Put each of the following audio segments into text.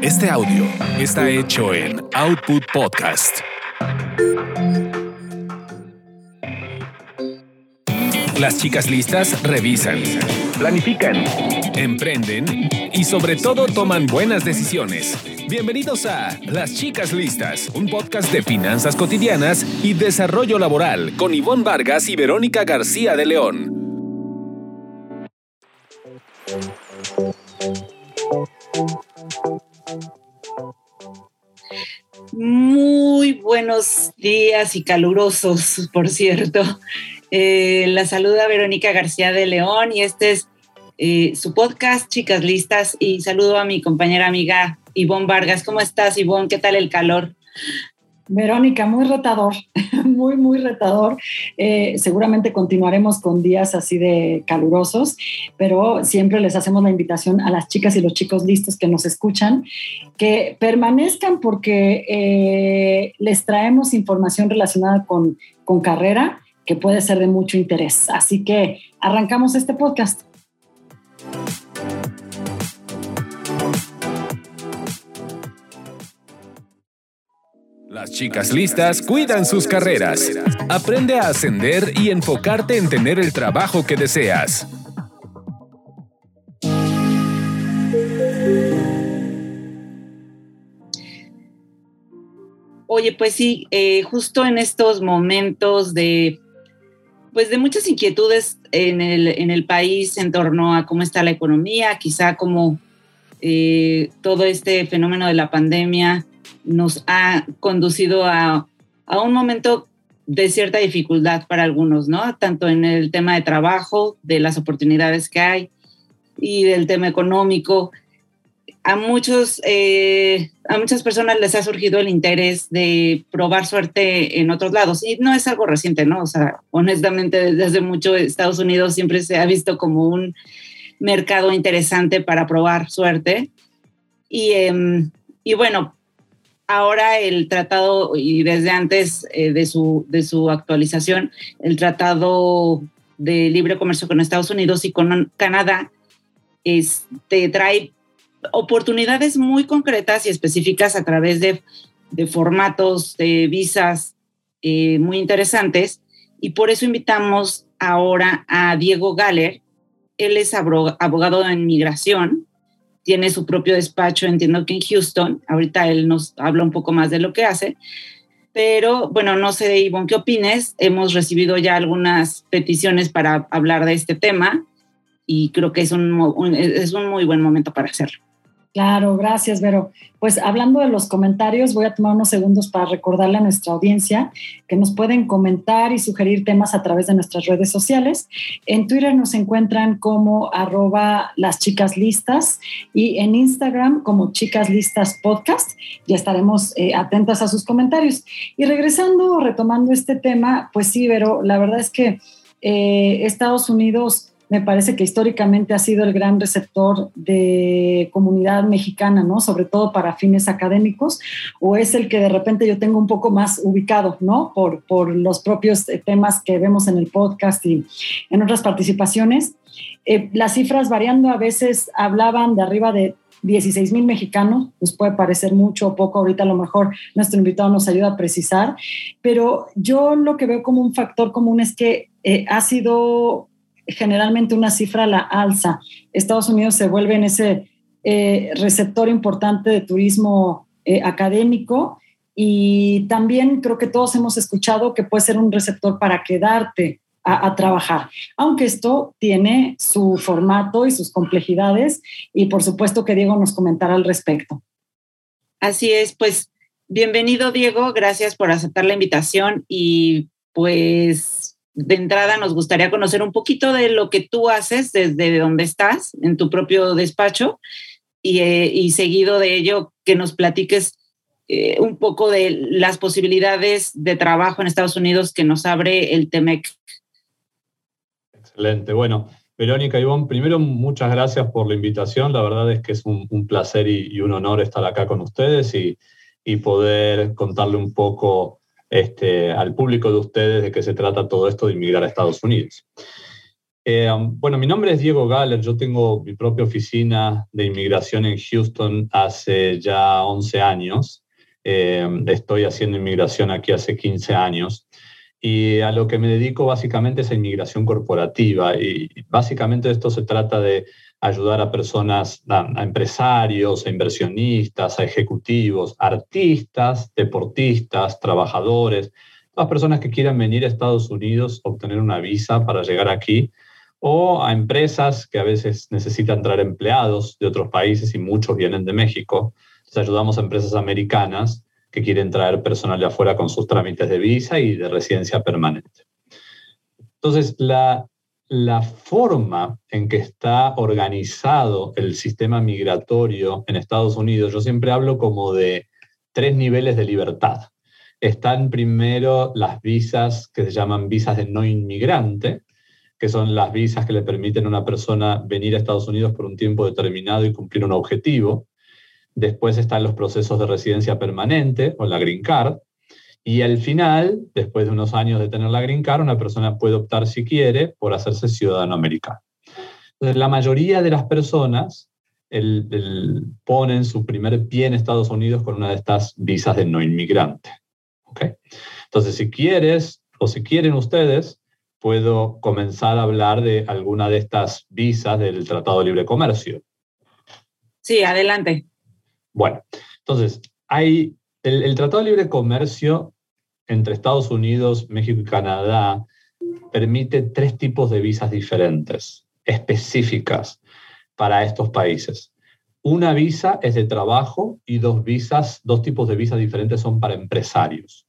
Este audio está hecho en Output Podcast. Las chicas listas revisan, planifican, emprenden y sobre todo toman buenas decisiones. Bienvenidos a Las chicas listas, un podcast de finanzas cotidianas y desarrollo laboral con Ivonne Vargas y Verónica García de León. Muy buenos días y calurosos, por cierto. Eh, la saluda Verónica García de León y este es eh, su podcast, Chicas Listas. Y saludo a mi compañera amiga Ivonne Vargas. ¿Cómo estás, Ivonne? ¿Qué tal el calor? Verónica, muy retador, muy, muy retador. Eh, seguramente continuaremos con días así de calurosos, pero siempre les hacemos la invitación a las chicas y los chicos listos que nos escuchan que permanezcan porque eh, les traemos información relacionada con, con carrera que puede ser de mucho interés. Así que arrancamos este podcast. Las chicas listas cuidan sus carreras. Aprende a ascender y enfocarte en tener el trabajo que deseas. Oye, pues sí, eh, justo en estos momentos de, pues de muchas inquietudes en el, en el país en torno a cómo está la economía, quizá como eh, todo este fenómeno de la pandemia nos ha conducido a, a un momento de cierta dificultad para algunos, ¿no? Tanto en el tema de trabajo, de las oportunidades que hay y del tema económico. A, muchos, eh, a muchas personas les ha surgido el interés de probar suerte en otros lados y no es algo reciente, ¿no? O sea, honestamente desde mucho Estados Unidos siempre se ha visto como un mercado interesante para probar suerte. Y, eh, y bueno, ahora el tratado, y desde antes eh, de, su, de su actualización, el tratado de libre comercio con Estados Unidos y con Canadá, este, trae oportunidades muy concretas y específicas a través de, de formatos de visas eh, muy interesantes. Y por eso invitamos ahora a Diego Galler. Él es abogado en migración tiene su propio despacho, entiendo que en Houston. Ahorita él nos habla un poco más de lo que hace. Pero bueno, no sé, Ivonne, ¿qué opines? Hemos recibido ya algunas peticiones para hablar de este tema y creo que es un, es un muy buen momento para hacerlo. Claro, gracias, Vero. Pues hablando de los comentarios, voy a tomar unos segundos para recordarle a nuestra audiencia que nos pueden comentar y sugerir temas a través de nuestras redes sociales. En Twitter nos encuentran como arroba las chicas listas y en Instagram como chicas listas podcast. Ya estaremos eh, atentas a sus comentarios. Y regresando, retomando este tema, pues sí, Vero, la verdad es que eh, Estados Unidos me parece que históricamente ha sido el gran receptor de comunidad mexicana, ¿no? Sobre todo para fines académicos, o es el que de repente yo tengo un poco más ubicado, ¿no? Por, por los propios eh, temas que vemos en el podcast y en otras participaciones. Eh, las cifras variando a veces hablaban de arriba de 16 mil mexicanos, nos puede parecer mucho o poco, ahorita a lo mejor nuestro invitado nos ayuda a precisar, pero yo lo que veo como un factor común es que eh, ha sido generalmente una cifra a la alza. Estados Unidos se vuelve en ese eh, receptor importante de turismo eh, académico y también creo que todos hemos escuchado que puede ser un receptor para quedarte a, a, trabajar, aunque esto tiene su formato y sus complejidades y por supuesto que Diego nos comentará al respecto. Así es, pues bienvenido Diego, gracias por aceptar la invitación y pues de entrada nos gustaría conocer un poquito de lo que tú haces desde donde estás, en tu propio despacho, y, eh, seguido de ello que nos platiques eh, un poco de las posibilidades de trabajo en Estados Unidos que nos abre el TEMEC. Excelente. Bueno, Verónica Ivonne, primero muchas gracias por la invitación. La verdad es que es un, placer y, un honor estar acá con ustedes y poder contarle un poco este, al público de ustedes de qué se trata todo esto de inmigrar a Estados Unidos. Eh, bueno, mi nombre es Diego Galler, yo tengo mi propia oficina de inmigración en Houston hace ya 11 años. Eh, estoy haciendo inmigración aquí hace 15 años y a lo que me dedico básicamente es a inmigración corporativa y básicamente esto se trata de ayudar a personas, a, empresarios, a inversionistas, a ejecutivos, artistas, deportistas, trabajadores, las personas que quieran venir a Estados Unidos, obtener una visa para llegar aquí, o a empresas que a veces necesitan traer empleados de otros países y muchos vienen de México. Entonces ayudamos a empresas americanas que quieren traer personal de afuera con sus trámites de visa y de residencia permanente. Entonces, la, la forma en que está organizado el sistema migratorio en Estados Unidos, yo siempre hablo como de tres niveles de libertad. Están primero las visas que se llaman visas de no inmigrante, que son las visas que le permiten a una persona venir a Estados Unidos por un tiempo determinado y cumplir un objetivo. Después están los procesos de residencia permanente o la green card, y al final, después de unos años de tener la green card, una persona puede optar, si quiere, por hacerse ciudadano americano. Entonces, la mayoría de las personas ponen su primer pie en Estados Unidos con una de estas visas de no inmigrante. ¿okay? Entonces, si quieres o si quieren ustedes, puedo comenzar a hablar de alguna de estas visas del Tratado de Libre Comercio. Sí, adelante. Bueno, entonces, hay el, el, Tratado de Libre Comercio entre Estados Unidos, México y Canadá permite tres tipos de visas diferentes, específicas para estos países. Una visa es de trabajo y dos visas, dos tipos de visas diferentes son para empresarios.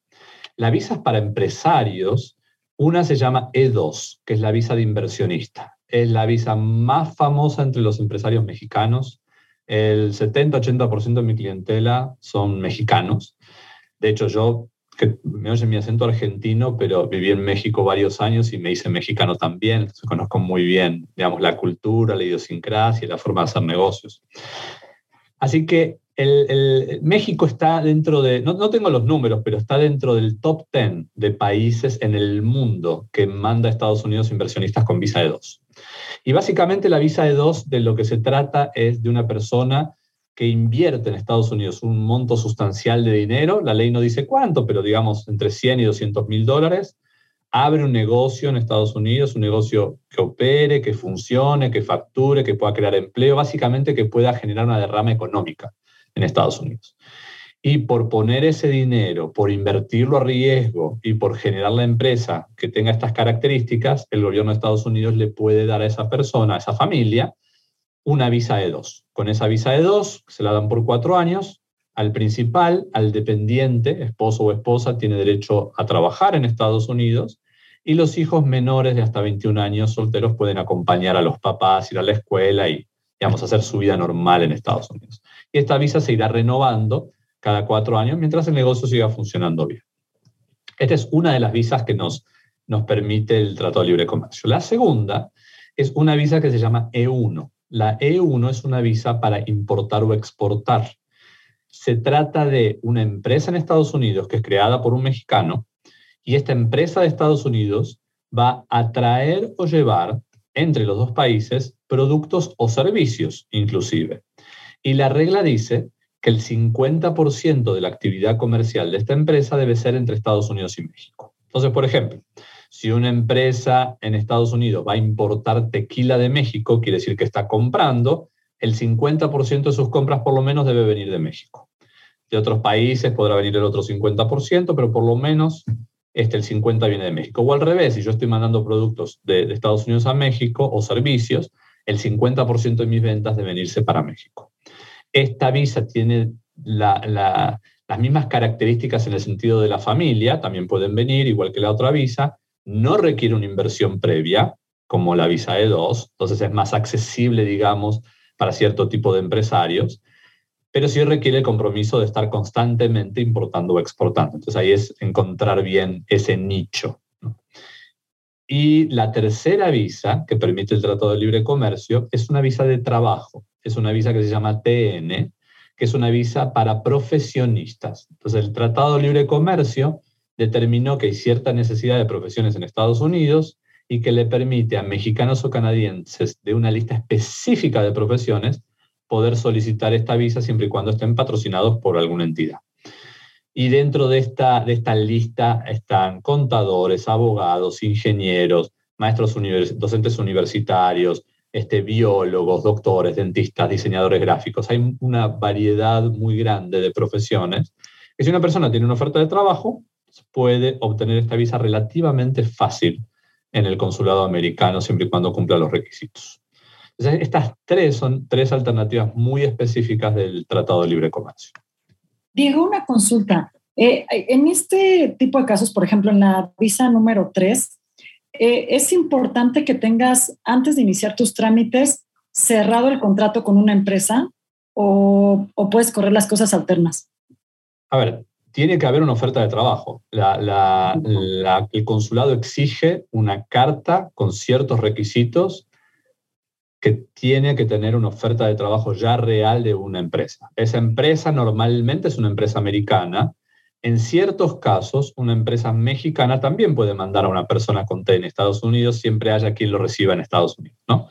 Las visas para empresarios, una se llama E2, que es la visa de inversionista. Es la visa más famosa entre los empresarios mexicanos. El 70-80% de mi clientela son mexicanos. De hecho, yo que me oye mi acento argentino, pero viví en México varios años y me hice mexicano también, entonces conozco muy bien, digamos, la cultura, la idiosincrasia la forma de hacer negocios. Así que el, México está dentro de, no, no, tengo los números, pero está dentro del top 10 de países en el mundo que manda a Estados Unidos inversionistas con visa de dos. Y básicamente la visa de dos de lo que se trata es de una persona que invierte en Estados Unidos un monto sustancial de dinero, la ley no dice cuánto, pero digamos entre 100 y 200 mil dólares, abre un negocio en Estados Unidos, un negocio que opere, que funcione, que facture, que pueda crear empleo, básicamente que pueda generar una derrama económica en Estados Unidos. Y por poner ese dinero, por invertirlo a riesgo y por generar la empresa que tenga estas características, el gobierno de Estados Unidos le puede dar a esa persona, a esa familia, una visa de dos. Con esa visa de dos, se la dan por cuatro años, al principal, al dependiente, esposo o esposa, tiene derecho a trabajar en Estados Unidos y los hijos menores de hasta 21 años solteros pueden acompañar a los papás, ir a la escuela y, digamos, hacer su vida normal en Estados Unidos. Y esta visa se irá renovando cada cuatro años mientras el negocio siga funcionando bien. Esta es una de las visas que nos, nos permite el Tratado de Libre Comercio. La segunda es una visa que se llama E1. La E1 es una visa para importar o exportar. Se trata de una empresa en Estados Unidos que es creada por un mexicano y esta empresa de Estados Unidos va a traer o llevar entre los dos países productos o servicios inclusive. Y la regla dice que el 50% de la actividad comercial de esta empresa debe ser entre Estados Unidos y México. Entonces, por ejemplo, si una empresa en Estados Unidos va a importar tequila de México, quiere decir que está comprando, el 50% de sus compras por lo menos debe venir de México. De otros países podrá venir el otro 50%, pero por lo menos este, el 50% viene de México. O al revés, si yo estoy mandando productos de, Estados Unidos a México o servicios, el 50% de mis ventas deben irse para México. Esta visa tiene las mismas características en el sentido de la familia, también pueden venir, igual que la otra visa, no requiere una inversión previa, como la visa E2, entonces es más accesible, digamos, para cierto tipo de empresarios, pero sí requiere el compromiso de estar constantemente importando o exportando. Entonces ahí es encontrar bien ese nicho. Y la tercera visa que permite el Tratado de Libre Comercio es una visa de trabajo, es una visa que se llama TN, que es una visa para profesionistas. Entonces el Tratado de Libre Comercio determinó que hay cierta necesidad de profesiones en Estados Unidos y que le permite a mexicanos o canadienses de una lista específica de profesiones poder solicitar esta visa siempre y cuando estén patrocinados por alguna entidad. Y dentro de esta, de esta lista están contadores, abogados, ingenieros, maestros docentes universitarios, este, biólogos, doctores, dentistas, diseñadores gráficos. Hay una variedad muy grande de profesiones si una persona tiene una oferta de trabajo, puede obtener esta visa relativamente fácil en el consulado americano siempre y cuando cumpla los requisitos. estas tres son tres alternativas muy específicas del Tratado de Libre Comercio. Diego, una consulta. Eh, en este tipo de casos, por ejemplo, en la visa número 3, eh, es importante que tengas, antes de iniciar tus trámites, cerrado el contrato con una empresa o, o puedes correr las cosas alternas. A ver, tiene que haber una oferta de trabajo. el consulado exige una carta con ciertos requisitos que tiene que tener una oferta de trabajo ya real de una empresa. Esa empresa normalmente es una empresa americana. En ciertos casos, una empresa mexicana también puede mandar a una persona con T en Estados Unidos, siempre haya quien lo reciba en Estados Unidos, ¿no?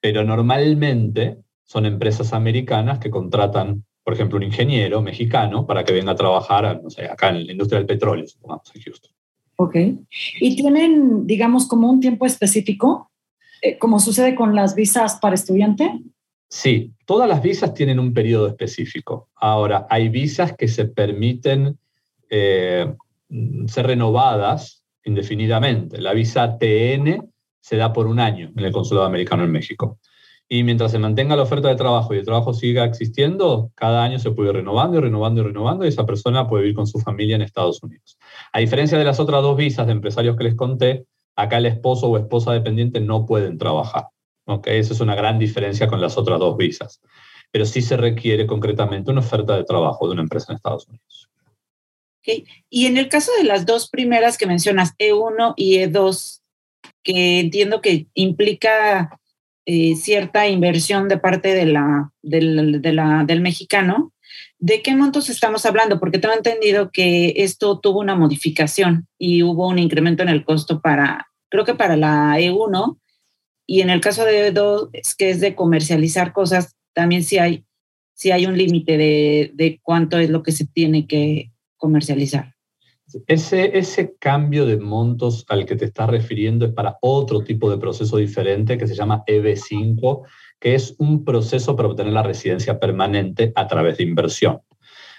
Pero normalmente son empresas americanas que contratan por ejemplo, un ingeniero mexicano para que venga a trabajar, no sé, acá en la industria del petróleo, supongamos, en Houston. Ok. ¿Y tienen, digamos, como un tiempo específico, eh, como sucede con las visas para estudiante? Sí, todas las visas tienen un periodo específico. Ahora, hay visas que se permiten eh, ser renovadas indefinidamente. La visa TN se da por un año en el Consulado Americano en México. Y mientras se mantenga la oferta de trabajo y el trabajo siga existiendo, cada año se puede ir renovando y renovando y renovando y esa persona puede vivir con su familia en Estados Unidos. A diferencia de las otras dos visas de empresarios que les conté, acá el esposo o esposa dependiente no pueden trabajar. ¿okay? Esa es una gran diferencia con las otras dos visas. Pero sí se requiere concretamente una oferta de trabajo de una empresa en Estados Unidos. Okay. Y en el caso de las dos primeras que mencionas, E1 y E2, que entiendo que implica eh, cierta inversión de parte de del, del mexicano. ¿De qué montos estamos hablando? Porque tengo entendido que esto tuvo una modificación y hubo un incremento en el costo para, creo que para la E1, y en el caso de E2, es que es de comercializar cosas, también sí hay, sí hay un límite de, de cuánto es lo que se tiene que comercializar. Ese, ese cambio de montos al que te estás refiriendo es para otro tipo de proceso diferente que se llama EB5, que es un proceso para obtener la residencia permanente a través de inversión.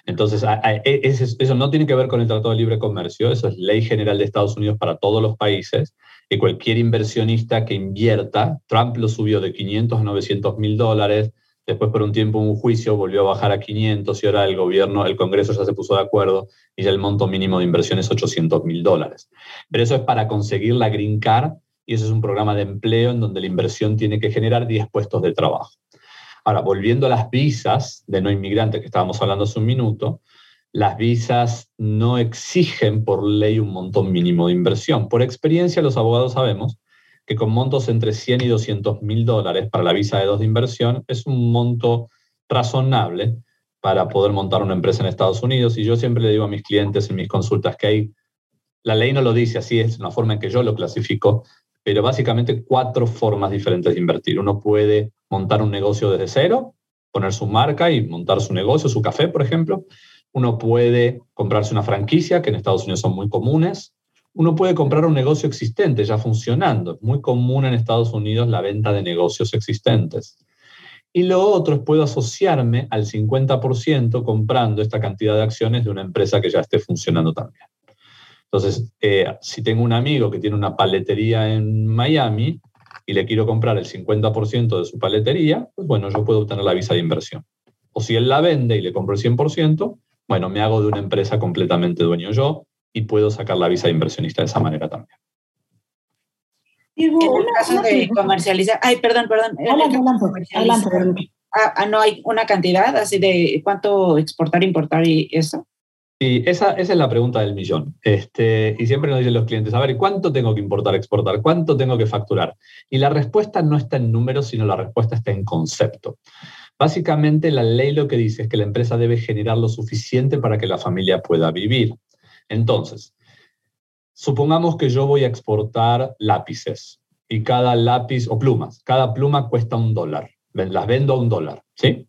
Entonces, e, eso no tiene que ver con el Tratado de Libre Comercio, eso es ley general de Estados Unidos para todos los países, y cualquier inversionista que invierta, Trump lo subió de 500 a 900 mil dólares, Después, por un tiempo, un juicio volvió a bajar a 500 y ahora el gobierno, el Congreso ya se puso de acuerdo y ya el monto mínimo de inversión es 800 mil dólares. Pero eso es para conseguir la Green y eso es un programa de empleo en donde la inversión tiene que generar 10 puestos de trabajo. Ahora, volviendo a las visas de no inmigrantes que estábamos hablando hace un minuto, las visas no exigen por ley un montón mínimo de inversión. Por experiencia, los abogados sabemos que con montos entre 100 y 200 mil dólares para la visa de dos de inversión es un monto razonable para poder montar una empresa en Estados Unidos. Y yo siempre le digo a mis clientes en mis consultas que hay, la ley no lo dice así, es una forma en que yo lo clasifico, pero básicamente cuatro formas diferentes de invertir. Uno puede montar un negocio desde cero, poner su marca y montar su negocio, su café, por ejemplo. Uno puede comprarse una franquicia, que en Estados Unidos son muy comunes uno puede comprar un negocio existente ya funcionando. Es muy común en Estados Unidos la venta de negocios existentes. Y lo otro es puedo asociarme al 50% comprando esta cantidad de acciones de una empresa que ya esté funcionando también. Entonces, eh, si tengo un amigo que tiene una paletería en Miami y le quiero comprar el 50% de su paletería, pues bueno, yo puedo obtener la visa de inversión. O si él la vende y le compro el 100%, bueno, me hago de una empresa completamente dueño yo y puedo sacar la visa de inversionista de esa manera también. en el caso de comercializar, ay, perdón, perdón. Adelante, ah, ah, no hay una cantidad así de cuánto exportar, importar y eso. Sí, esa, esa es la pregunta del millón. Este, y siempre nos dicen los clientes, a ver, ¿cuánto tengo que importar, exportar? ¿Cuánto tengo que facturar? Y la respuesta no está en números, sino la respuesta está en concepto. Básicamente, la ley lo que dice es que la empresa debe generar lo suficiente para que la familia pueda vivir. Entonces, supongamos que yo voy a exportar lápices y cada lápiz, o plumas, cada pluma cuesta un dólar. Las vendo a un dólar, ¿sí?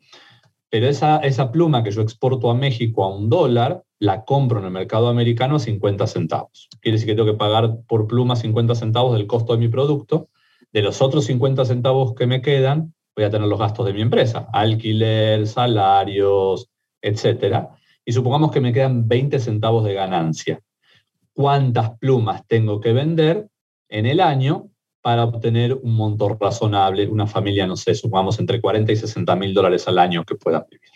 Pero esa, esa pluma que yo exporto a México a un dólar, la compro en el mercado americano a 50 centavos. Quiere decir que tengo que pagar por pluma 50 centavos del costo de mi producto. De los otros 50 centavos que me quedan, voy a tener los gastos de mi empresa, alquiler, salarios, etcétera. Y supongamos que me quedan 20 centavos de ganancia. ¿Cuántas plumas tengo que vender en el año para obtener un monto razonable, una familia, no sé, supongamos entre 40 y 60 mil dólares al año que pueda vivir.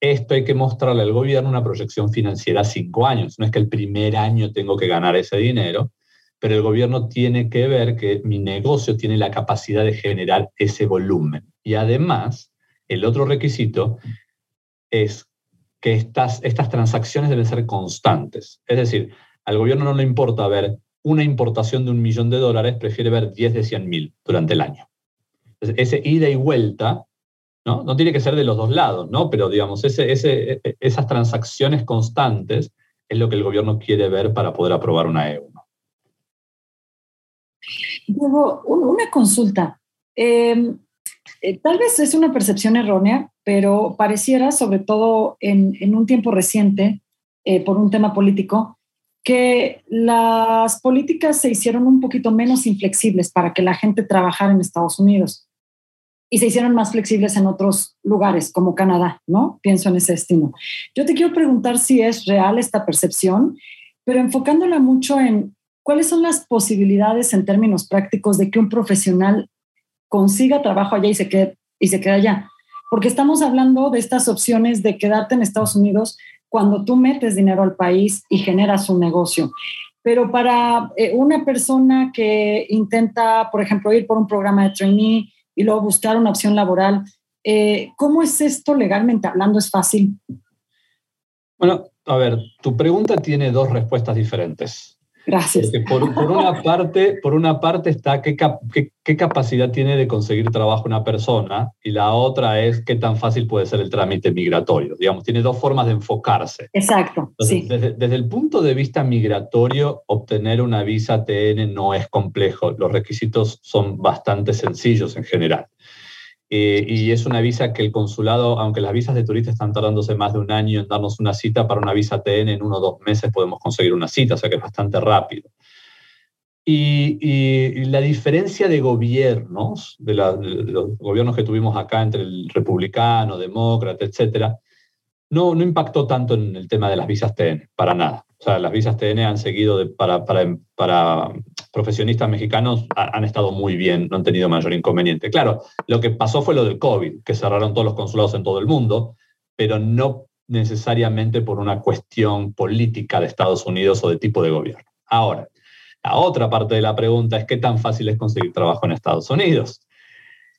Esto hay que mostrarle al gobierno una proyección financiera a cinco años. No es que el primer año tengo que ganar ese dinero, pero el gobierno tiene que ver que mi negocio tiene la capacidad de generar ese volumen. Y además, el otro requisito es que estas, estas transacciones deben ser constantes. Es decir, al gobierno no le importa ver una importación de un millón de dólares, prefiere ver 10 de 100 mil durante el año. ese ida y vuelta, ¿no? no tiene que ser de los dos lados, ¿no? pero digamos, ese, ese, esas transacciones constantes es lo que el gobierno quiere ver para poder aprobar una EU. Luego, una consulta. Em, eh, tal vez es una percepción errónea, pero pareciera, sobre todo en, un tiempo reciente, eh, por un tema político, que las políticas se hicieron un poquito menos inflexibles para que la gente trabajara en Estados Unidos y se hicieron más flexibles en otros lugares como Canadá, ¿no? Pienso en ese destino. Yo te quiero preguntar si es real esta percepción, pero enfocándola mucho en cuáles son las posibilidades en términos prácticos de que un profesional consiga trabajo allá y se quede, y se quede allá. Porque estamos hablando de estas opciones de quedarte en Estados Unidos cuando tú metes dinero al país y generas un negocio. Pero para eh, una persona que intenta, por ejemplo, ir por un programa de trainee y luego buscar una opción laboral, eh, ¿cómo es esto legalmente hablando? ¿Es fácil? Bueno, a ver, tu pregunta tiene dos respuestas diferentes. Gracias. por, una parte, por una parte está qué, qué, capacidad tiene de conseguir trabajo una persona y la otra es qué tan fácil puede ser el trámite migratorio. Digamos, tiene dos formas de enfocarse. Exacto. sí. desde, desde, el punto de vista migratorio, obtener una visa TN no es complejo. Los requisitos son bastante sencillos en general. Eh, y es una visa que el consulado, aunque las visas de turista están tardándose más de un año en darnos una cita, para una visa TN en uno o dos meses podemos conseguir una cita, o sea que es bastante rápido. Y, la diferencia de gobiernos, de, los gobiernos que tuvimos acá entre el republicano, demócrata, etcétera, no, no impactó tanto en el tema de las visas TN, para nada. O sea, las visas TN han seguido para, para, para, profesionistas mexicanos, han estado muy bien, no han tenido mayor inconveniente. Claro, lo que pasó fue lo del COVID, que cerraron todos los consulados en todo el mundo, pero no necesariamente por una cuestión política de Estados Unidos o de tipo de gobierno. Ahora, la otra parte de la pregunta es qué tan fácil es conseguir trabajo en Estados Unidos.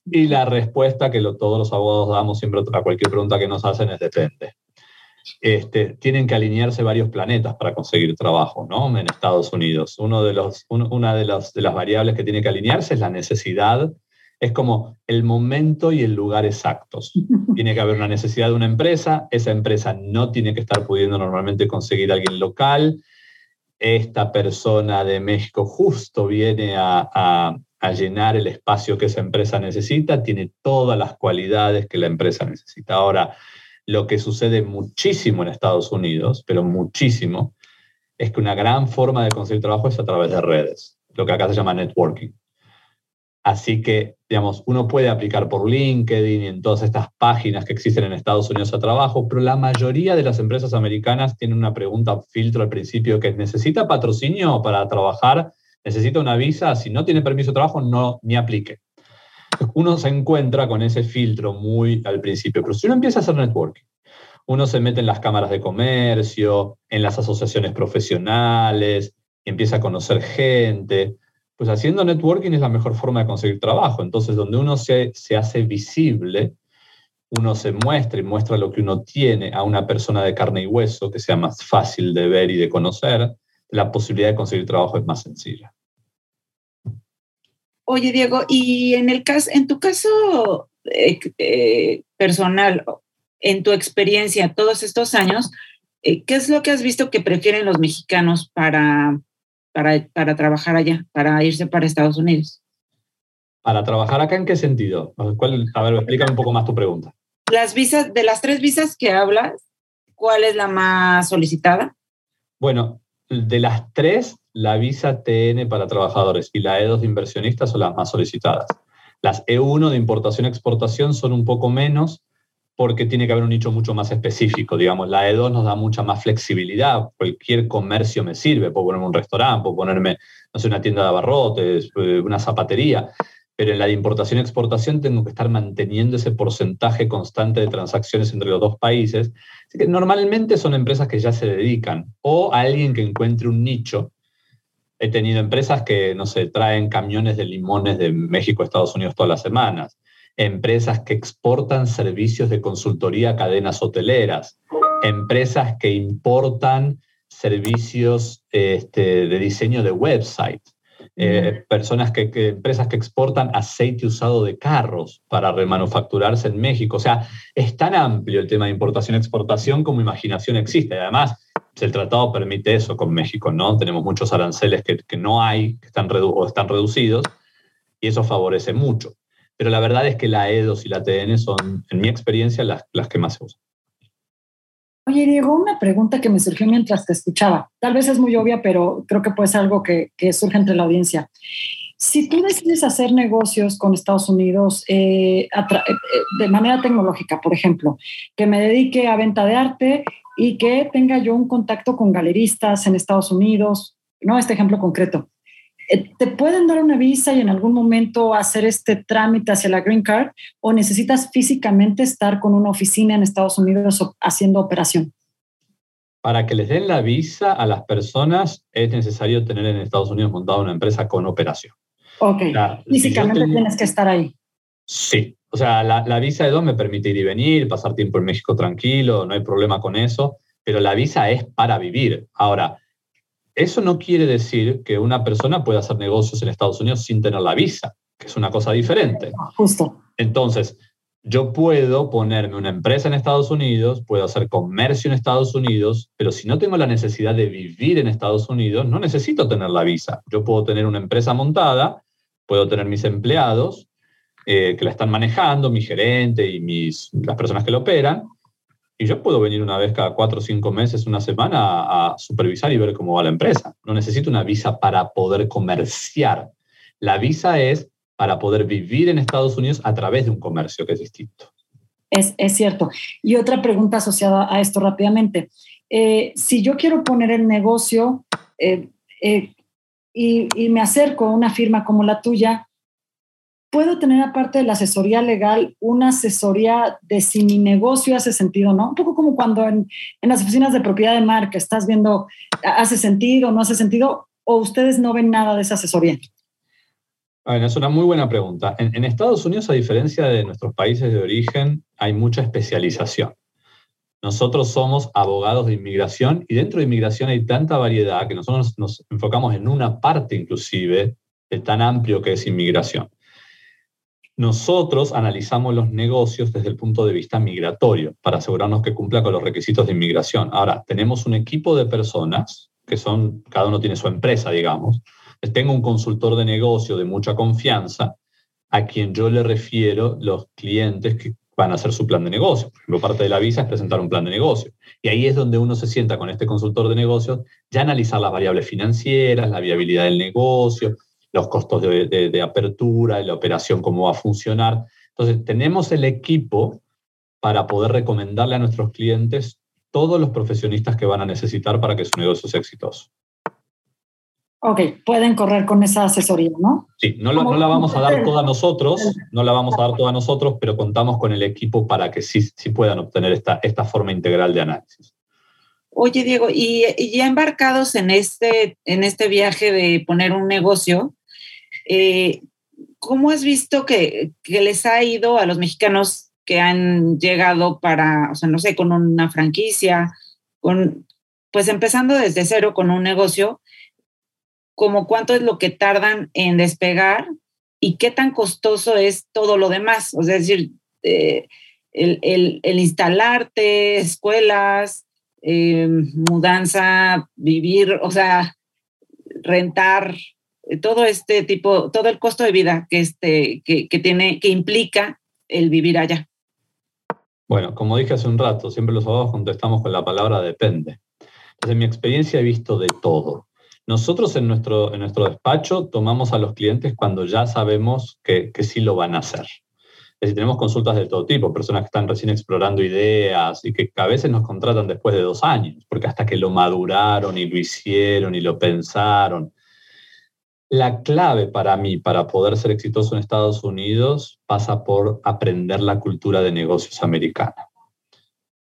Y la respuesta que todos los abogados damos siempre a cualquier pregunta que nos hacen es depende. Este, tienen que alinearse varios planetas para conseguir trabajo ¿no? en Estados Unidos. Uno de los, una de, los, de las variables que tiene que alinearse es la necesidad, es como el momento y el lugar exactos. Tiene que haber una necesidad de una empresa, esa empresa no tiene que estar pudiendo normalmente conseguir a alguien local, esta persona de México justo viene a, a llenar el espacio que esa empresa necesita, tiene todas las cualidades que la empresa necesita. Ahora, lo que sucede muchísimo en Estados Unidos, pero muchísimo, es que una gran forma de conseguir trabajo es a través de redes, lo que acá se llama networking. Así que, digamos, uno puede aplicar por LinkedIn y en todas estas páginas que existen en Estados Unidos a trabajo, pero la mayoría de las empresas americanas tienen una pregunta filtro al principio que es, ¿necesita patrocinio para trabajar? ¿Necesita una visa? Si no tiene permiso de trabajo, no, ni aplique uno se encuentra con ese filtro muy al principio, pero si uno empieza a hacer networking, uno se mete en las cámaras de comercio, en las asociaciones profesionales, empieza a conocer gente, pues haciendo networking es la mejor forma de conseguir trabajo. Entonces, donde uno se, se hace visible, uno se muestra y muestra lo que uno tiene a una persona de carne y hueso, que sea más fácil de ver y de conocer, la posibilidad de conseguir trabajo es más sencilla. Oye, Diego, y en el caso, en tu caso eh, eh, personal, en tu experiencia todos estos años, eh, ¿qué es lo que has visto que prefieren los mexicanos para para, para trabajar allá, para irse para Estados Unidos. ¿Para trabajar acá en qué sentido? a ver, explícame un poco más tu pregunta. Las visas, de las tres visas que hablas, ¿cuál es la más solicitada? Bueno, de las tres, la visa TN para trabajadores y la E2 de inversionistas son las más solicitadas. Las E1 de importación-exportación son un poco menos porque tiene que haber un nicho mucho más específico. Digamos, la E2 nos da mucha más flexibilidad. Cualquier comercio me sirve. Puedo ponerme un restaurante, puedo ponerme, no sé, una tienda de abarrotes, eh, una zapatería. Pero en la de importación-exportación tengo que estar manteniendo ese porcentaje constante de transacciones entre los dos países. Así que normalmente son empresas que ya se dedican o alguien que encuentre un nicho He tenido empresas que, no sé, traen camiones de limones de México a Estados Unidos todas las semanas. Empresas que exportan servicios de consultoría a cadenas hoteleras. Empresas que importan servicios este, de diseño de website. Eh, personas que, empresas que exportan aceite usado de carros para remanufacturarse en México. O sea, es tan amplio el tema de importación-exportación como imaginación existe. Además, el tratado permite eso con México, ¿no? Tenemos muchos aranceles que, no hay, que están o están reducidos, y eso favorece mucho. Pero la verdad es que la EDOS y la TN son, en mi experiencia, las, las que más se usan. Oye, Diego, una pregunta que me surgió mientras te escuchaba. Tal vez es muy obvia, pero creo que puede ser algo que, surge entre la audiencia. Si tú decides hacer negocios con Estados Unidos eh, eh, de manera tecnológica, por ejemplo, que me dedique a venta de arte y que tenga yo un contacto con galeristas en Estados Unidos, ¿no? Este ejemplo concreto. Eh, ¿Te pueden dar una visa y en algún momento hacer este trámite hacia la Green Card o necesitas físicamente estar con una oficina en Estados Unidos haciendo operación? Para que les den la visa a las personas es necesario tener en Estados Unidos montada una empresa con operación. Ok. físicamente tienes que estar ahí. Sí, o sea, la, visa de dos me permite ir y venir, pasar tiempo en México tranquilo, no hay problema con eso, pero la visa es para vivir. Ahora, eso no quiere decir que una persona pueda hacer negocios en Estados Unidos sin tener la visa, que es una cosa diferente. Justo. Entonces, yo puedo ponerme una empresa en Estados Unidos, puedo hacer comercio en Estados Unidos, pero si no tengo la necesidad de vivir en Estados Unidos, no necesito tener la visa. Yo puedo tener una empresa montada, puedo tener mis empleados, eh, que la están manejando, mi gerente y mis, las personas que lo operan. Y yo puedo venir una vez cada cuatro o cinco meses, una semana, a, supervisar y ver cómo va la empresa. No necesito una visa para poder comerciar. La visa es para poder vivir en Estados Unidos a través de un comercio que es distinto. Es, es cierto. Y otra pregunta asociada a esto rápidamente. Eh, si yo quiero poner el negocio eh, y, y, me acerco a una firma como la tuya, puedo tener aparte de la asesoría legal una asesoría de si mi negocio hace sentido, ¿no? Un poco como cuando en, las oficinas de propiedad de marca estás viendo, ¿hace sentido, no hace sentido? ¿O ustedes no ven nada de esa asesoría? Bueno, es una muy buena pregunta. En, en Estados Unidos, a diferencia de nuestros países de origen, hay mucha especialización. Nosotros somos abogados de inmigración y dentro de inmigración hay tanta variedad que nosotros nos enfocamos en una parte inclusive de tan amplio que es inmigración. Nosotros analizamos los negocios desde el punto de vista migratorio para asegurarnos que cumpla con los requisitos de inmigración. Ahora, tenemos un equipo de personas que son, cada uno tiene su empresa, digamos. Tengo un consultor de negocio de mucha confianza a quien yo le refiero los clientes que van a hacer su plan de negocio. Por ejemplo, parte de la visa es presentar un plan de negocio. Y ahí es donde uno se sienta con este consultor de negocios, ya analizar las variables financieras, la viabilidad del negocio, los costos de, apertura y la operación, cómo va a funcionar. Entonces, tenemos el equipo para poder recomendarle a nuestros clientes todos los profesionistas que van a necesitar para que su negocio sea exitoso. Ok, pueden correr con esa asesoría, ¿no? Sí, no, no la vamos a dar toda nosotros, no la vamos a dar toda nosotros, pero contamos con el equipo para que sí, sí puedan obtener esta, esta forma integral de análisis. Oye, Diego, y, y, ya embarcados en este, en este viaje de poner un negocio, eh, ¿Cómo has visto que, les ha ido a los mexicanos que han llegado para, o sea, no sé, con una franquicia, con, pues empezando desde cero con un negocio, como cuánto es lo que tardan en despegar y qué tan costoso es todo lo demás? O sea, es decir, eh, el, instalarte, escuelas, eh, mudanza, vivir, o sea, rentar, todo este tipo, todo el costo de vida que, este, que, que tiene, que implica el vivir allá. Bueno, como dije hace un rato, siempre los abogados contestamos con la palabra depende. Desde mi experiencia he visto de todo. Nosotros en nuestro, en nuestro despacho tomamos a los clientes cuando ya sabemos que, que sí lo van a hacer. Es decir, tenemos consultas de todo tipo, personas que están recién explorando ideas y que a veces nos contratan después de dos años, porque hasta que lo maduraron y lo hicieron y lo pensaron. La clave para mí, para poder ser exitoso en Estados Unidos, pasa por aprender la cultura de negocios americana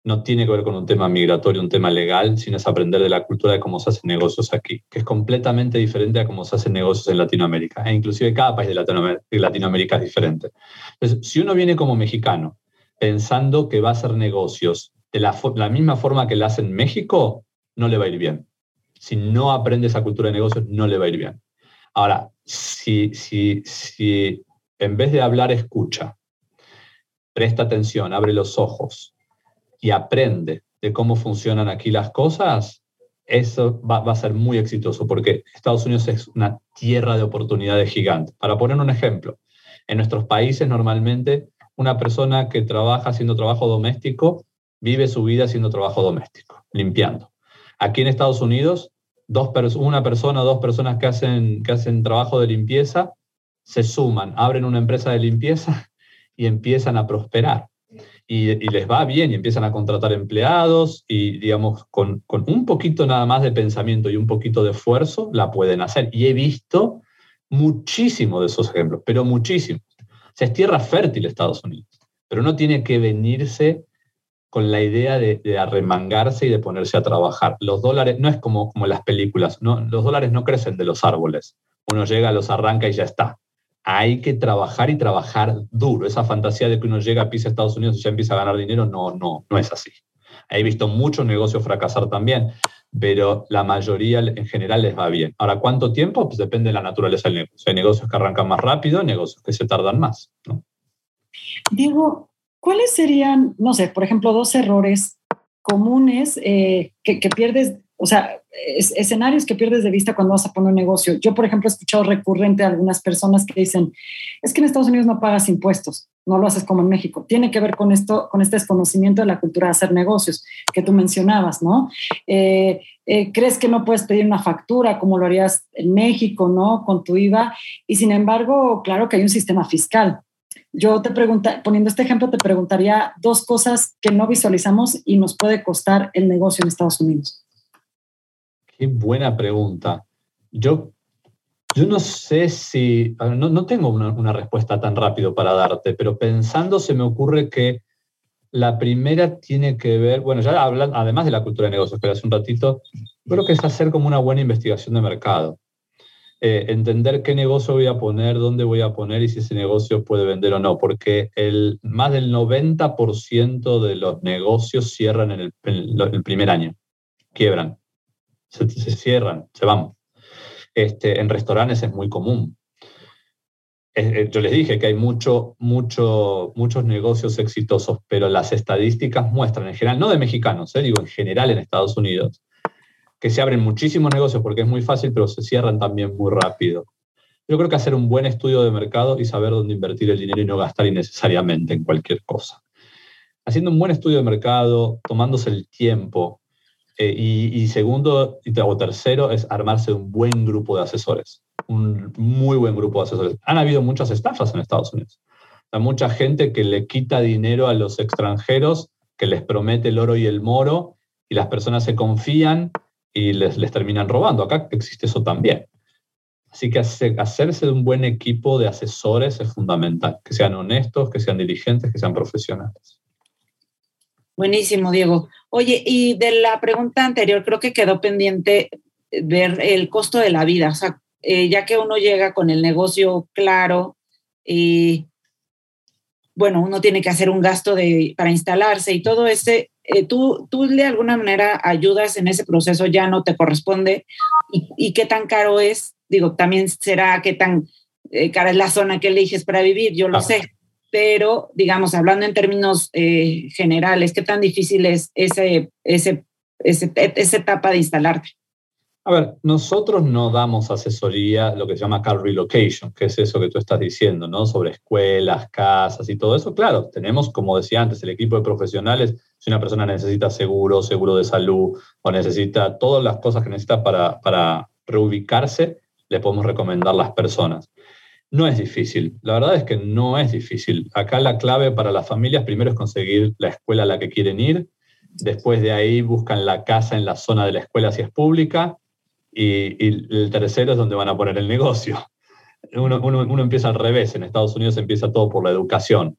no tiene que ver con un tema migratorio, un tema legal, sino es aprender de la cultura de cómo se hacen negocios aquí, que es completamente diferente a cómo se hacen negocios en Latinoamérica. E inclusive cada país de Latinoamérica, es diferente. Entonces, si uno viene como mexicano pensando que va a hacer negocios de la, la misma forma que lo hace en México, no le va a ir bien. Si no aprende esa cultura de negocios, no le va a ir bien. Ahora, si, si, si en vez de hablar, escucha, presta atención, abre los ojos, y aprende de cómo funcionan aquí las cosas, eso va, a ser muy exitoso porque Estados Unidos es una tierra de oportunidades gigante. Para poner un ejemplo, en nuestros países normalmente una persona que trabaja haciendo trabajo doméstico vive su vida haciendo trabajo doméstico, limpiando. Aquí en Estados Unidos, dos una persona o dos personas que hacen, que hacen trabajo de limpieza se suman, abren una empresa de limpieza y empiezan a prosperar y, les va bien y empiezan a contratar empleados y, digamos, con, con, un poquito nada más de pensamiento y un poquito de esfuerzo, la pueden hacer. Y he visto muchísimo de esos ejemplos, pero muchísimo. se es tierra fértil Estados Unidos, pero no tiene que venirse con la idea de, arremangarse y de ponerse a trabajar. Los dólares, no es como, como las películas, no, los dólares no crecen de los árboles. Uno llega, los arranca y ya está hay que trabajar y trabajar duro. Esa fantasía de que uno llega, pisa a Estados Unidos y ya empieza a ganar dinero, no, no, no es así. He visto muchos negocios fracasar también, pero la mayoría en general les va bien. Ahora, ¿cuánto tiempo? Pues depende de la naturaleza del negocio. Hay negocios que arrancan más rápido, negocios que se tardan más. Diego, ¿cuáles serían, no sé, por ejemplo, dos errores comunes eh, que, pierdes o sea, escenarios que pierdes de vista cuando vas a poner un negocio. Yo, por ejemplo, he escuchado recurrente a algunas personas que dicen, es que en Estados Unidos no pagas impuestos, no lo haces como en México. Tiene que ver con esto, con este desconocimiento de la cultura de hacer negocios que tú mencionabas, ¿no? Eh, eh, crees que no puedes pedir una factura como lo harías en México, ¿no? Con tu IVA. Y sin embargo, claro que hay un sistema fiscal. Yo te pregunta, poniendo este ejemplo, te preguntaría dos cosas que no visualizamos y nos puede costar el negocio en Estados Unidos. Qué buena pregunta. Yo, yo no sé si, no, no tengo una, respuesta tan rápido para darte, pero pensando se me ocurre que la primera tiene que ver, bueno, ya hablan, además de la cultura de negocios que hace un ratito, creo que es hacer como una buena investigación de mercado. Eh, entender qué negocio voy a poner, dónde voy a poner y si ese negocio puede vender o no, porque el, más del 90% de los negocios cierran en el, en el primer año, quiebran se, cierran, se van. Este, en restaurantes es muy común. Eh, yo les dije que hay mucho, mucho, muchos negocios exitosos, pero las estadísticas muestran, en general, no de mexicanos, eh, digo en general en Estados Unidos, que se abren muchísimos negocios porque es muy fácil, pero se cierran también muy rápido. Yo creo que hacer un buen estudio de mercado y saber dónde invertir el dinero y no gastar innecesariamente en cualquier cosa. Haciendo un buen estudio de mercado, tomándose el tiempo, eh, y, segundo o tercero es armarse un buen grupo de asesores, un muy buen grupo de asesores. Han habido muchas estafas en Estados Unidos. Hay mucha gente que le quita dinero a los extranjeros, que les promete el oro y el moro, y las personas se confían y les, les terminan robando. Acá existe eso también. Así que hacerse de un buen equipo de asesores es fundamental, que sean honestos, que sean diligentes, que sean profesionales. Buenísimo, Diego. Oye, y de la pregunta anterior, creo que quedó pendiente ver el costo de la vida. O sea, eh, ya que uno llega con el negocio claro y, bueno, uno tiene que hacer un gasto de, para instalarse y todo ese, eh, tú, tú de alguna manera ayudas en ese proceso, ya no te corresponde. ¿Y, qué tan caro es? Digo, también será qué tan eh, cara es la zona que eliges para vivir, yo lo sé pero digamos, hablando en términos eh, generales, ¿qué tan difícil es ese, ese, esa etapa de instalarte? A ver, nosotros no damos asesoría, lo que se llama car relocation, que es eso que tú estás diciendo, ¿no? Sobre escuelas, casas y todo eso. Claro, tenemos, como decía antes, el equipo de profesionales. Si una persona necesita seguro, seguro de salud, o necesita todas las cosas que necesita para, para reubicarse, le podemos recomendar las personas. No es difícil, la verdad es que no es difícil. Acá la clave para las familias primero es conseguir la escuela a la que quieren ir, después de ahí buscan la casa en la zona de la escuela si es pública, y, el tercero es donde van a poner el negocio. Uno, uno, empieza al revés, en Estados Unidos empieza todo por la educación.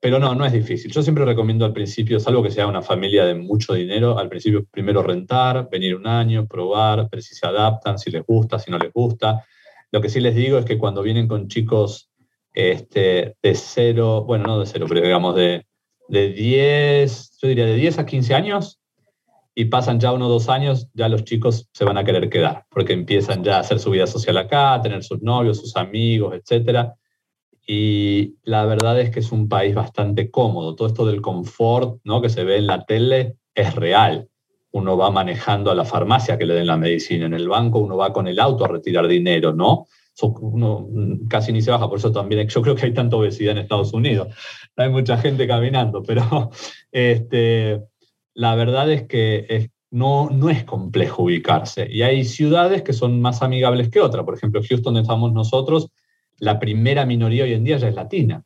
pero no, no es difícil. Yo siempre recomiendo al principio, salvo que sea una familia de mucho dinero, al principio primero rentar, venir un año, probar, ver si se adaptan, si les gusta, si no les gusta. Lo que sí les digo es que cuando vienen con chicos este, de cero, bueno, no de cero, pero digamos de, de 10, yo diría de 10 a 15 años, y pasan ya uno o dos años, ya los chicos se van a querer quedar, porque empiezan ya a hacer su vida social acá, a tener sus novios, sus amigos, etc. Y la verdad es que es un país bastante cómodo. Todo esto del confort ¿no? que se ve en la tele es real. Uno va manejando a la farmacia que le den la medicina, en el banco uno va con el auto a retirar dinero, ¿no? Uno casi ni se baja, por eso también yo creo que hay tanta obesidad en Estados Unidos. Hay mucha gente caminando, pero este, la verdad es que no, no es complejo ubicarse. Y hay ciudades que son más amigables que otras. Por ejemplo, Houston, donde estamos nosotros, la primera minoría hoy en día ya es latina.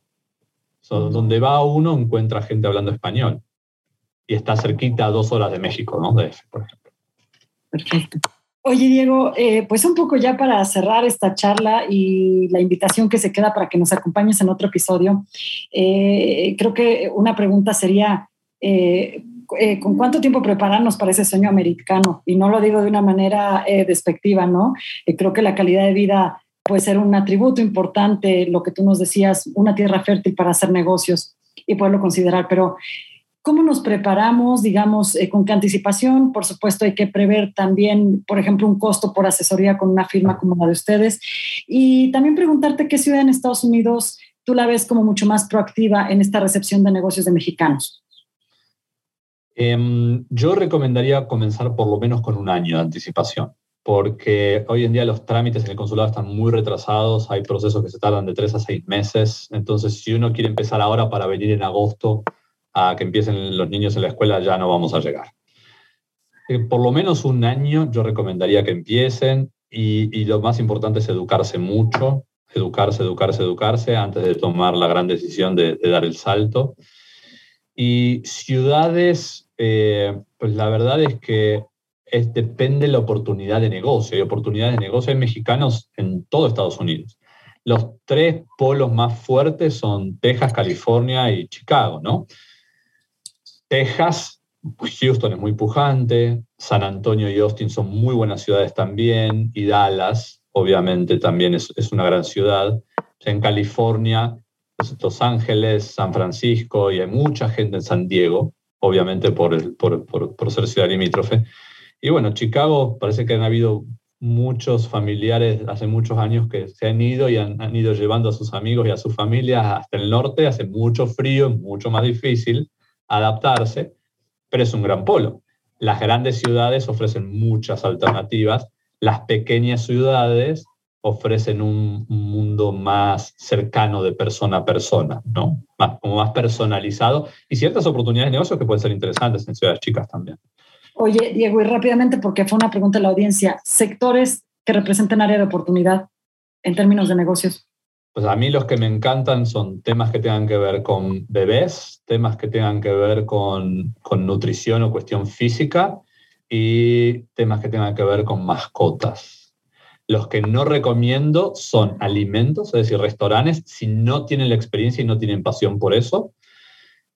donde va uno encuentra gente hablando español. Y está cerquita a dos horas de México, ¿no? De por ejemplo. Perfecto. Oye, Diego, eh, pues un poco ya para cerrar esta charla y la invitación que se queda para que nos acompañes en otro episodio, eh, creo que una pregunta sería, eh, eh, con cuánto tiempo prepararnos para ese sueño americano. Y no lo digo de una manera eh, despectiva, ¿no? Eh, creo que la calidad de vida puede ser un atributo importante, lo que tú nos decías, una tierra fértil para hacer negocios y poderlo considerar, pero ¿cómo nos preparamos, digamos, con qué anticipación? Por supuesto, hay que prever también, por ejemplo, un costo por asesoría con una firma como la de ustedes. Y también preguntarte qué ciudad en Estados Unidos tú la ves como mucho más proactiva en esta recepción de negocios de mexicanos. Em, yo recomendaría comenzar por lo menos con un año de anticipación, porque hoy en día los trámites en el consulado están muy retrasados, hay procesos que se tardan de tres a seis meses, entonces si uno quiere empezar ahora para venir en agosto a que empiecen los niños en la escuela, ya no vamos a llegar. Eh, por lo menos un año yo recomendaría que empiecen y, lo más importante es educarse mucho, educarse, educarse, educarse antes de tomar la gran decisión de, de dar el salto. Y ciudades eh, pues la verdad es que es, depende de la oportunidad de negocio. Hay oportunidades de negocio hay mexicanos en todo Estados Unidos. Los tres polos más fuertes son Texas, California y Chicago, ¿no? Texas, Houston es muy pujante, San Antonio y Austin son muy buenas ciudades también, y Dallas, obviamente, también es, es una gran ciudad. En California, Los Ángeles, San Francisco, y hay mucha gente en San Diego obviamente por, el, por, por, ser ciudad limítrofe. Y bueno, Chicago parece que han habido muchos familiares hace muchos años que se han ido y han, han ido llevando a sus amigos y a sus familias hasta el norte, hace mucho frío, mucho más difícil adaptarse, pero es un gran polo. Las grandes ciudades ofrecen muchas alternativas, las pequeñas ciudades ofrecen un, mundo más cercano de persona a persona, ¿no? Más, como más personalizado y ciertas oportunidades de negocio que pueden ser interesantes en ciudades chicas también. Oye, Diego, y rápidamente, porque fue una pregunta de la audiencia, sectores que representen área de oportunidad en términos de negocios. Pues a mí los que me encantan son temas que tengan que ver con bebés, temas que tengan que ver con, con nutrición o cuestión física y temas que tengan que ver con mascotas los que no recomiendo son alimentos, es decir, restaurantes, si no tienen la experiencia y no tienen pasión por eso.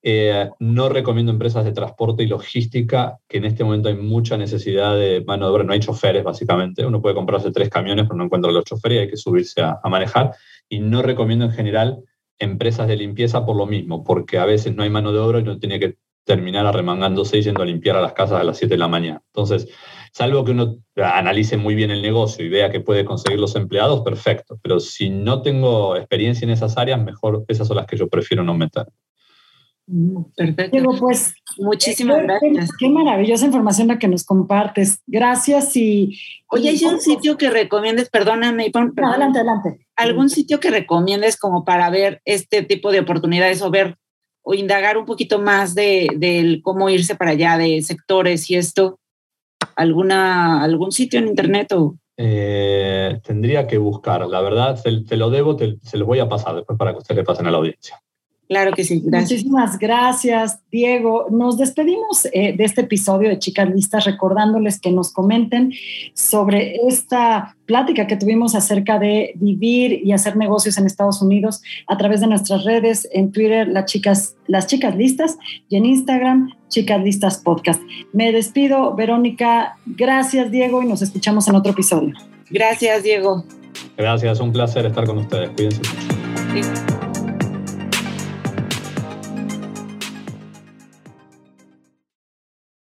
Eh, no recomiendo empresas de transporte y logística, que en este momento hay mucha necesidad de mano de obra, no hay choferes básicamente. Uno puede comprarse tres camiones, pero no encuentra los choferes y hay que subirse a, a manejar. Y no recomiendo en general empresas de limpieza por lo mismo, porque a veces no hay mano de obra y uno tiene que terminar arremangándose y yendo a limpiar a las casas a las 7 de la mañana. Entonces, Salvo que uno analice muy bien el negocio y vea que puede conseguir los empleados, perfecto. Pero si no tengo experiencia en esas áreas, mejor esas son las que yo prefiero no meter. Perfecto. Diego, pues Muchísimas gracias. Qué, maravillosa información la que nos compartes. Gracias y... Oye, ¿hay un sitio que recomiendes? Perdóname. adelante, adelante. ¿Algún sitio que recomiendes como para ver este tipo de oportunidades o ver o indagar un poquito más de, cómo irse para allá, de sectores y esto? ¿Alguna, ¿Algún sitio en internet o...? Eh, tendría que buscar, la verdad, te, lo debo, se los voy a pasar después para que ustedes le pasen a la audiencia. Claro que sí. Muchísimas gracias, Diego. Nos despedimos eh, de este episodio de Chicas Listas recordándoles que nos comenten sobre esta plática que tuvimos acerca de vivir y hacer negocios en Estados Unidos a través de nuestras redes, en Twitter, las chicas, las chicas listas y en Instagram, Chicas Listas Podcast. Me despido, Verónica. Gracias, Diego, y nos escuchamos en otro episodio. Gracias, Diego. Gracias, un placer estar con ustedes. Cuídense mucho.